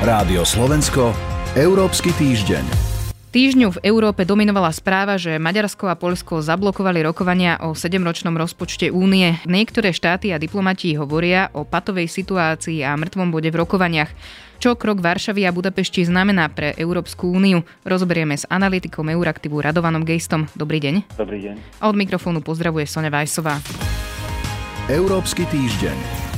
Rádio Slovensko, Európsky týždeň. Týždňu v Európe dominovala správa, že Maďarsko a Polsko zablokovali rokovania o 7-ročnom rozpočte únie. Niektoré štáty a diplomati hovoria o patovej situácii a mŕtvom bode v rokovaniach. Čo krok Varšavy a Budapešti znamená pre Európsku úniu? Rozoberieme s analytikom Euraktivu Radovanom Gejstom. Dobrý deň. Dobrý deň. A od mikrofónu pozdravuje Sonja Vajsová. Európsky týždeň.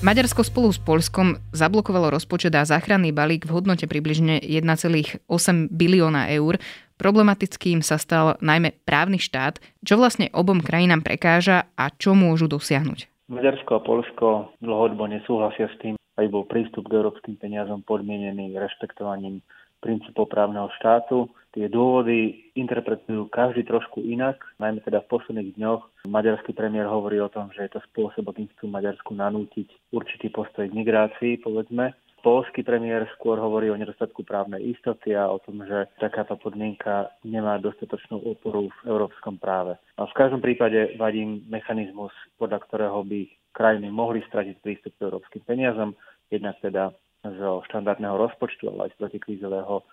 Maďarsko spolu s Polskom zablokovalo rozpočet a záchranný balík v hodnote približne 1,8 bilióna eur. Problematickým sa stal najmä právny štát, čo vlastne obom krajinám prekáža a čo môžu dosiahnuť. Maďarsko a Polsko dlhodobo nesúhlasia s tým, aby bol prístup k európskym peniazom podmienený rešpektovaním princípov právneho štátu. Tie dôvody interpretujú každý trošku inak, najmä teda v posledných dňoch. Maďarský premiér hovorí o tom, že je to spôsob, akým chcú Maďarsku nanútiť určitý postoj k migrácii, povedzme. Polský premiér skôr hovorí o nedostatku právnej istoty a o tom, že takáto podmienka nemá dostatočnú oporu v európskom práve. A v každom prípade vadím mechanizmus, podľa ktorého by krajiny mohli stratiť prístup k európskym peniazom, jednak teda zo štandardného rozpočtu, ale aj z protikrízového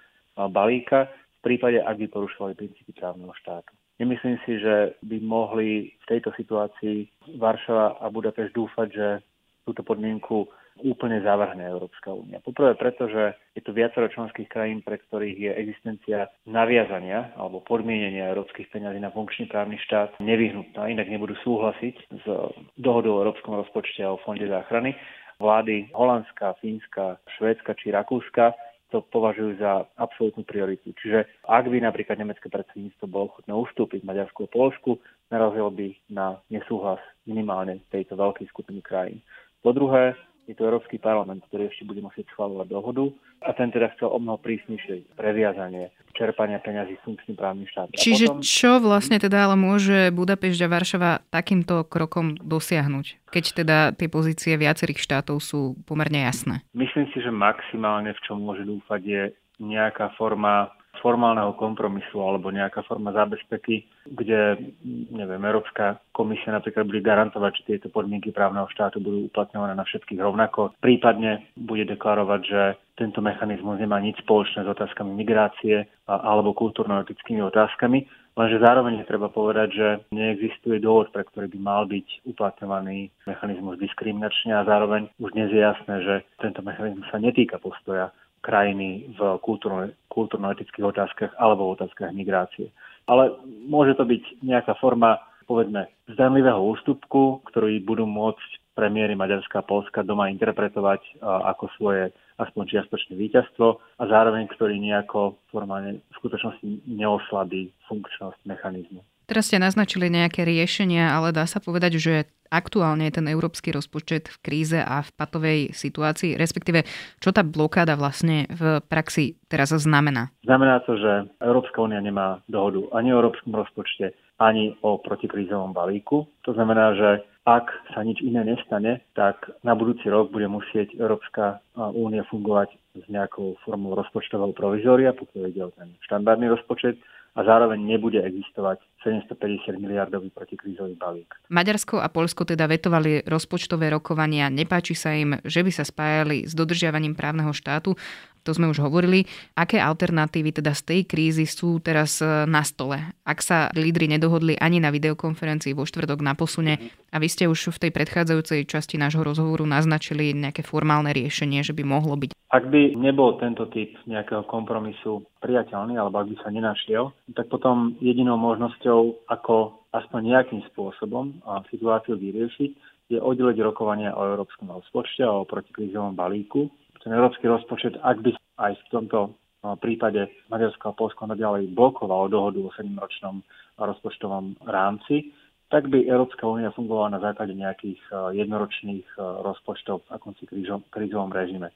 balíka v prípade, ak by porušovali princípy právneho štátu. Nemyslím si, že by mohli v tejto situácii Varšava a Budapešť dúfať, že túto podmienku úplne zavrhne Európska únia. Poprvé preto, že je tu viacero členských krajín, pre ktorých je existencia naviazania alebo podmienenia európskych peňazí na funkčný právny štát nevyhnutná, inak nebudú súhlasiť s dohodou o európskom rozpočte a o fonde záchrany vlády Holandska, Fínska, Švédska či Rakúska to považujú za absolútnu prioritu. Čiže ak by napríklad nemecké predsedníctvo bolo ochotné ustúpiť Maďarsku a Polsku, narazilo by na nesúhlas minimálne tejto veľkej skupiny krajín. Po druhé, je to Európsky parlament, ktorý ešte bude musieť schváľovať dohodu a ten teda chcel o mnoho prísnejšie previazanie čerpania peňazí funkčným právnym štátom. Čiže potom... čo vlastne teda ale môže Budapešť a Varšava takýmto krokom dosiahnuť, keď teda tie pozície viacerých štátov sú pomerne jasné? Myslím si, že maximálne v čom môže dúfať je nejaká forma formálneho kompromisu alebo nejaká forma zábezpeky, kde neviem, Európska komisia napríklad bude garantovať, že tieto podmienky právneho štátu budú uplatňované na všetkých rovnako. Prípadne bude deklarovať, že tento mechanizmus nemá nič spoločné s otázkami migrácie alebo kultúrno-etickými otázkami, lenže zároveň treba povedať, že neexistuje dôvod, pre ktorý by mal byť uplatňovaný mechanizmus diskriminačne a zároveň už dnes je jasné, že tento mechanizmus sa netýka postoja krajiny v kultúrno-etických otázkach alebo v otázkach migrácie. Ale môže to byť nejaká forma, povedzme, zdanlivého ústupku, ktorý budú môcť premiéry Maďarska a Polska doma interpretovať ako svoje aspoň čiastočné víťazstvo a zároveň, ktorý nejako formálne v skutočnosti neoslabí funkčnosť mechanizmu. Teraz ste naznačili nejaké riešenia, ale dá sa povedať, že aktuálne je ten európsky rozpočet v kríze a v patovej situácii, respektíve čo tá blokáda vlastne v praxi teraz znamená? Znamená to, že Európska únia nemá dohodu ani o európskom rozpočte, ani o protikrízovom balíku. To znamená, že ak sa nič iné nestane, tak na budúci rok bude musieť Európska únia fungovať s nejakou formou rozpočtového provizória, pokiaľ ide o ten štandardný rozpočet a zároveň nebude existovať 750 miliardový protikrízový balík. Maďarsko a Polsko teda vetovali rozpočtové rokovania, nepáči sa im, že by sa spájali s dodržiavaním právneho štátu to sme už hovorili. Aké alternatívy teda z tej krízy sú teraz e, na stole? Ak sa lídry nedohodli ani na videokonferencii vo štvrtok na posune a vy ste už v tej predchádzajúcej časti nášho rozhovoru naznačili nejaké formálne riešenie, že by mohlo byť. Ak by nebol tento typ nejakého kompromisu priateľný, alebo ak by sa nenašiel, tak potom jedinou možnosťou, ako aspoň nejakým spôsobom situáciu vyriešiť, je oddeliť rokovania o európskom rozpočte a o protikrízovom balíku ten európsky rozpočet, ak by aj v tomto no, prípade Maďarsko a Polsko naďalej blokovalo dohodu o 7-ročnom rozpočtovom rámci, tak by Európska únia fungovala na základe nejakých e, jednoročných e, rozpočtov v akomsi krízovom režime.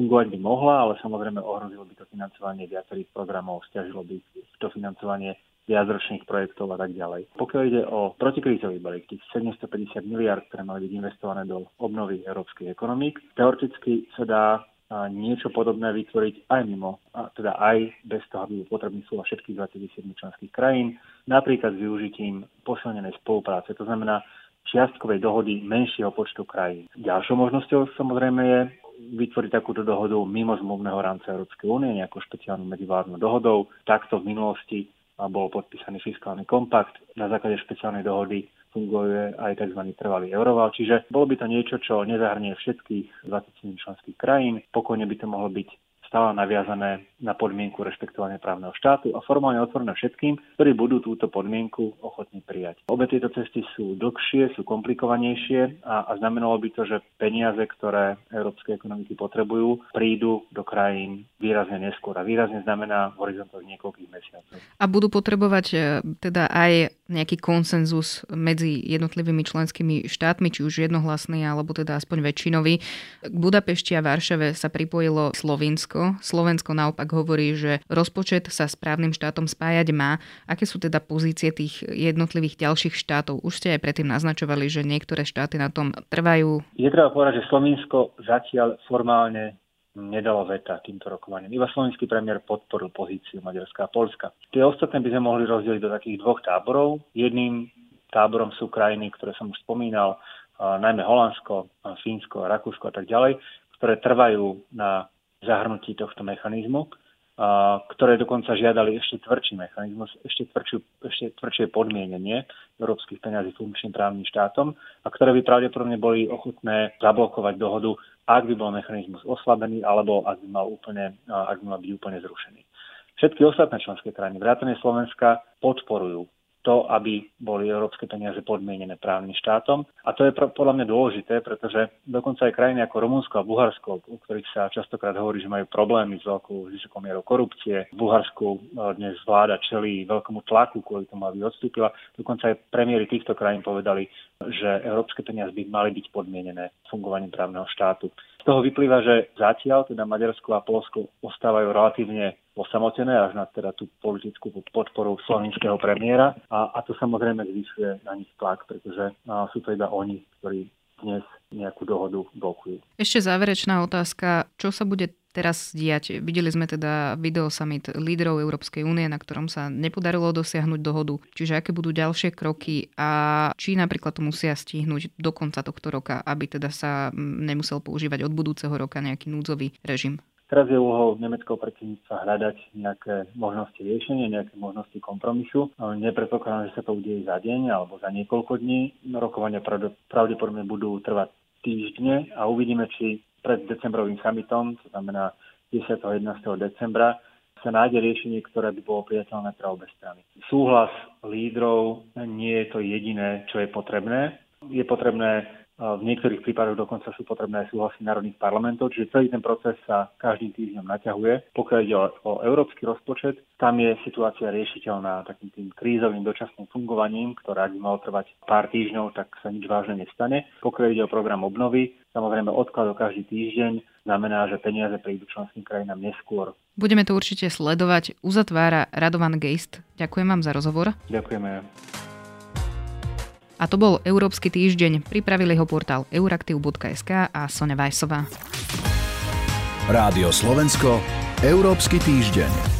Fungovať by mohla, ale samozrejme ohrozilo by to financovanie viacerých programov, stiažilo by to financovanie viacročných projektov a tak ďalej. Pokiaľ ide o protikrízový balík, tých 750 miliard, ktoré mali byť investované do obnovy európskych ekonomík, teoreticky sa dá niečo podobné vytvoriť aj mimo, a teda aj bez toho, aby potrebný súhlas všetkých 27 členských krajín, napríklad s využitím posilnenej spolupráce. To znamená, čiastkovej dohody menšieho počtu krajín. Ďalšou možnosťou samozrejme je vytvoriť takúto dohodu mimo zmluvného rámca Európskej únie, nejakou špeciálnou medzivládnou dohodou. Takto v minulosti bol podpísaný fiskálny kompakt. Na základe špeciálnej dohody funguje aj tzv. trvalý euroval, čiže bolo by to niečo, čo nezahrnie všetkých 27 členských krajín. Pokojne by to mohlo byť stále naviazané na podmienku rešpektovania právneho štátu a formálne otvorené všetkým, ktorí budú túto podmienku ochotní prijať. Obe tieto cesty sú dlhšie, sú komplikovanejšie a, a znamenalo by to, že peniaze, ktoré európske ekonomiky potrebujú, prídu do krajín výrazne neskôr. A výrazne znamená horizontoch niekoľkých mesiacov. A budú potrebovať e, teda aj nejaký konsenzus medzi jednotlivými členskými štátmi, či už jednohlasný, alebo teda aspoň väčšinový. K Budapešti a Varšave sa pripojilo Slovinsko Slovensko. Naopak hovorí, že rozpočet sa s právnym štátom spájať má. Aké sú teda pozície tých jednotlivých ďalších štátov? Už ste aj predtým naznačovali, že niektoré štáty na tom trvajú. Je treba povedať, že Slovensko zatiaľ formálne nedalo veta týmto rokovaniam. Iba slovenský premiér podporil pozíciu Maďarska a Polska. Tie ostatné by sme mohli rozdeliť do takých dvoch táborov. Jedným táborom sú krajiny, ktoré som už spomínal, najmä Holandsko, Fínsko, Rakúsko a tak ďalej, ktoré trvajú na zahrnutí tohto mechanizmu, ktoré dokonca žiadali ešte tvrdší mechanizmus, ešte, tvrdšiu, ešte tvrdšie podmienenie európskych peňazí funkčným právnym štátom a ktoré by pravdepodobne boli ochotné zablokovať dohodu, ak by bol mechanizmus oslabený alebo ak by mal, úplne, ak by mal byť úplne zrušený. Všetky ostatné členské krajiny, vrátane Slovenska, podporujú to, aby boli európske peniaze podmienené právnym štátom. A to je podľa mňa dôležité, pretože dokonca aj krajiny ako Rumunsko a Bulharsko, u ktorých sa častokrát hovorí, že majú problémy s veľkou vysokou mierou korupcie. V Bulharsku e, dnes vláda čelí veľkomu tlaku kvôli tomu, aby odstúpila. Dokonca aj premiéry týchto krajín povedali, že európske peniaze by mali byť podmienené fungovaním právneho štátu. Z toho vyplýva, že zatiaľ teda Maďarsko a Polsko ostávajú relatívne osamotené až na teda tú politickú podporu slovenského premiéra a, a to samozrejme zvyšuje na nich tlak, pretože a, sú to iba oni, ktorí dnes nejakú dohodu blokujú. Ešte záverečná otázka. Čo sa bude teraz diať? Videli sme teda video summit lídrov Európskej únie, na ktorom sa nepodarilo dosiahnuť dohodu. Čiže aké budú ďalšie kroky a či napríklad to musia stihnúť do konca tohto roka, aby teda sa nemusel používať od budúceho roka nejaký núdzový režim? Teraz je úlohou nemeckého predsedníctva hľadať nejaké možnosti riešenia, nejaké možnosti kompromisu. Nepredpokladám, že sa to udeje za deň alebo za niekoľko dní. Rokovania pravdepodobne budú trvať týždne a uvidíme, či pred decembrovým summitom, to znamená 10. a 11. decembra, sa nájde riešenie, ktoré by bolo priateľné pre obe strany. Súhlas lídrov nie je to jediné, čo je potrebné. Je potrebné v niektorých prípadoch dokonca sú potrebné aj súhlasy národných parlamentov, čiže celý ten proces sa každým týždňom naťahuje. Pokiaľ ide o, o európsky rozpočet, tam je situácia riešiteľná takým tým krízovým dočasným fungovaním, ktoré ak by malo trvať pár týždňov, tak sa nič vážne nestane. Pokiaľ ide o program obnovy, samozrejme odklad o každý týždeň znamená, že peniaze prídu členským krajinám neskôr. Budeme to určite sledovať. Uzatvára Radovan Geist. Ďakujem vám za rozhovor. Ďakujeme. A to bol Európsky týždeň. Pripravili ho portál euraktiv.sk a Sonja Vajsová. Rádio Slovensko, Európsky týždeň.